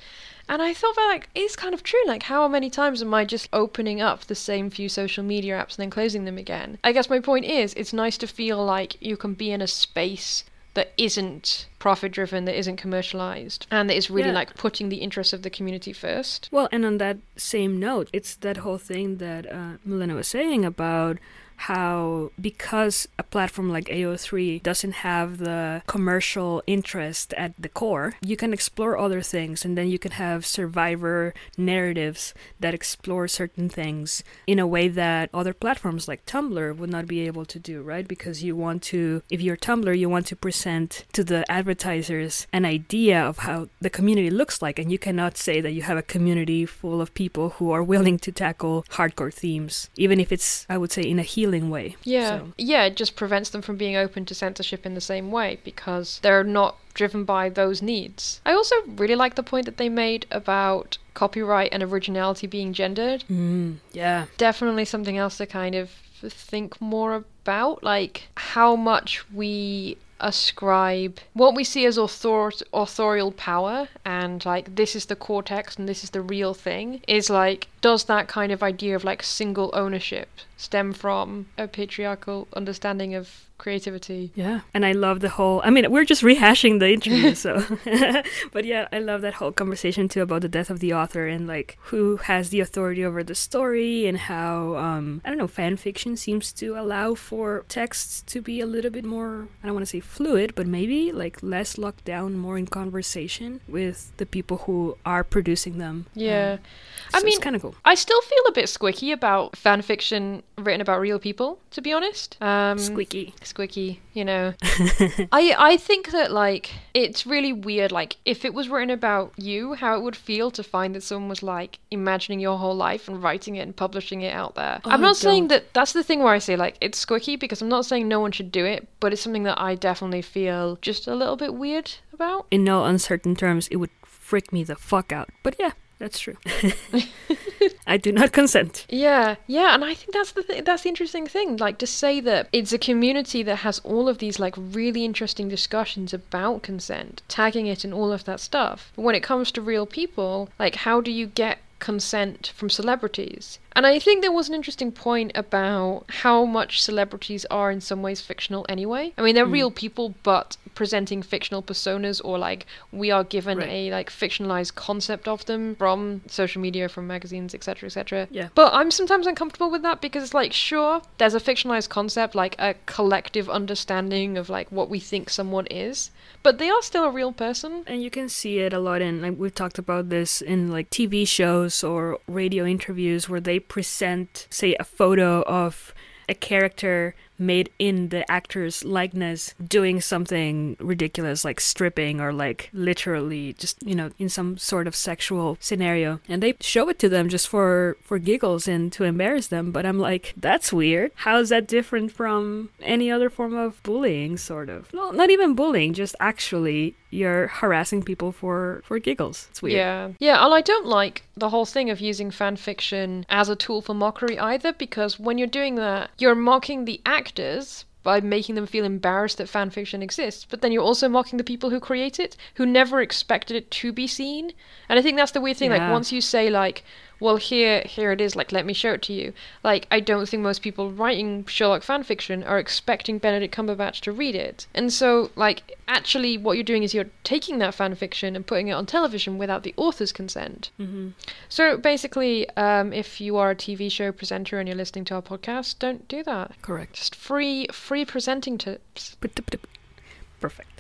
And I thought that like it's kind of true. Like how many times am I just opening up the same few social media apps and then closing them again? I guess my point is it's nice to feel like you can be in a space that isn't profit driven, that isn't commercialized, and that is really Yeah. like putting the interests of the community first. Well, and on that same note, it's that whole thing that uh, Milena was saying about how because a platform like AO3 doesn't have the commercial interest at the core, you can explore other things and then you can have survivor narratives that explore certain things in a way that other platforms like Tumblr would not be able to do, right? Because you want to, if you're Tumblr, you want to present to the advertisers an idea of how the community looks like, and you cannot say that you have a community full of people who are willing to tackle hardcore themes, even if it's, I would say, in a healing way. Yeah. So- Yeah, it just prevents them from being open to censorship in the same way because they're not driven by those needs. I also really like the point that they made about copyright and originality being gendered. Mm, yeah. Definitely something else to kind of think more about, like how much we ascribe what we see as author- authorial power and like this is the core text and this is the real thing is like does that kind of idea of like single ownership stem from a patriarchal understanding of creativity. Yeah, and I love the whole. I mean, we're just rehashing the interview, so. but yeah, I love that whole conversation too about the death of the author and like who has the authority over the story and how um I don't know fan fiction seems to allow for texts to be a little bit more I don't want to say fluid, but maybe like less locked down, more in conversation with the people who are producing them. Yeah. Um, I mean, it's kind of cool. I still feel a bit squicky about fan fiction written about real people, to be honest. Um, Squeaky. Squicky, you know. I I think that like it's really weird. Like if it was written about you, how it would feel to find that someone was like imagining your whole life and writing it and publishing it out there. Oh, I'm not saying that that's the thing where I say like it's squicky because I'm not saying no one should do it, but it's something that I definitely feel just a little bit weird about. In no uncertain terms, it would freak me the fuck out. But yeah, that's true. I do not consent. Yeah, yeah, and I think that's the th- that's the interesting thing. Like to say that it's a community that has all of these like really interesting discussions about consent, tagging it and all of that stuff. But when it comes to real people, like how do you get consent from celebrities? And I think there was an interesting point about how much celebrities are in some ways fictional anyway. I mean, they're hmm. real people, but presenting fictional personas, or like we are given Right. a like fictionalized concept of them from social media, from magazines, etc., etc. Yeah. But I'm sometimes uncomfortable with that because it's like, sure, there's a fictionalized concept, like a collective understanding of like what we think someone is, but they are still a real person. And you can see it a lot in like we've talked about this in like TV shows or radio interviews where they present say a photo of a character made in the actor's likeness doing something ridiculous like stripping or like literally just you know in some sort of sexual scenario. And they show it to them just for for giggles and to embarrass them. But i'm like that's weird. How is that different from any other form of bullying sort of? No not even bullying just actually you're harassing people for for giggles it's weird Yeah. Yeah, and I don't like the whole thing of using fan fiction as a tool for mockery either, because when you're doing that, you're mocking the actors by making them feel embarrassed that fan fiction exists, but then you're also mocking the people who create it, who never expected it to be seen. And I think that's the weird thing. Like once you say like, well here here it is, like let me show it to you. Like I don't think most people writing Sherlock fan fiction are expecting Benedict Cumberbatch to read it. And so like actually what you're doing is you're taking that fan fiction and putting it on television without the author's consent. hmm So basically, um, if you are a TV show presenter and you're listening to our podcast, don't do that. correct Just free free presenting tips. perfect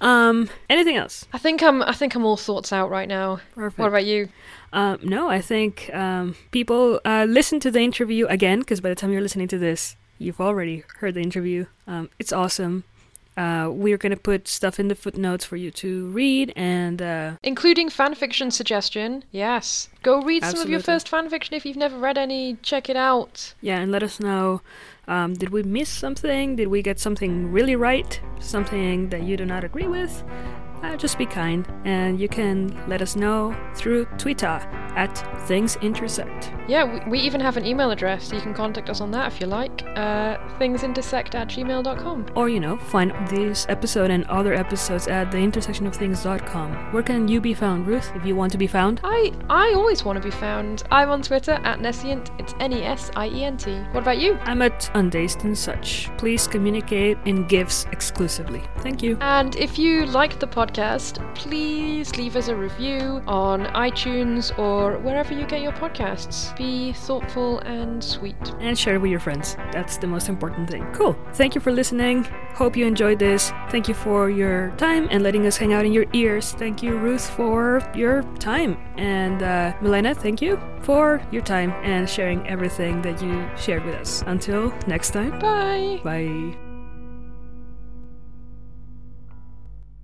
um anything else I think I'm I think I'm all thoughts out right now. perfect What about you? Um, no, I think um, people uh, listen to the interview again because by the time you're listening to this, you've already heard the interview. Um, it's awesome. Uh, we're gonna put stuff in the footnotes for you to read, and uh, Including fanfiction suggestion. Yes. Go read some of your first fanfiction if you've never read any. Check it out. yeah, and let us know. Um, did we miss something? Did we get something really right? Something that you do not agree with? Uh, just be kind, and you can let us know through Twitter at Things Intersect. Yeah, we, we even have an email address. You can contact us on that if you like. Uh, thingsintersect at gmail.com. Or, you know, find this episode and other episodes at theintersectionofthings.com. Where can you be found, Ruth, if you want to be found? I I always want to be found. I'm on Twitter at Nesient. It's N E S I E N T. What about you? I'm at Undazed and Such. Please communicate in GIFs exclusively. Thank you. And if you liked the podcast, please leave us a review on iTunes or wherever you get your podcasts. Be thoughtful and sweet. And share it with your friends. That's the most important thing. Cool. Thank you for listening. Hope you enjoyed this. Thank you for your time and letting us hang out in your ears. Thank you, Ruth, for your time. And uh, Milena, thank you for your time and sharing everything that you shared with us. Until next time, Bye. bye.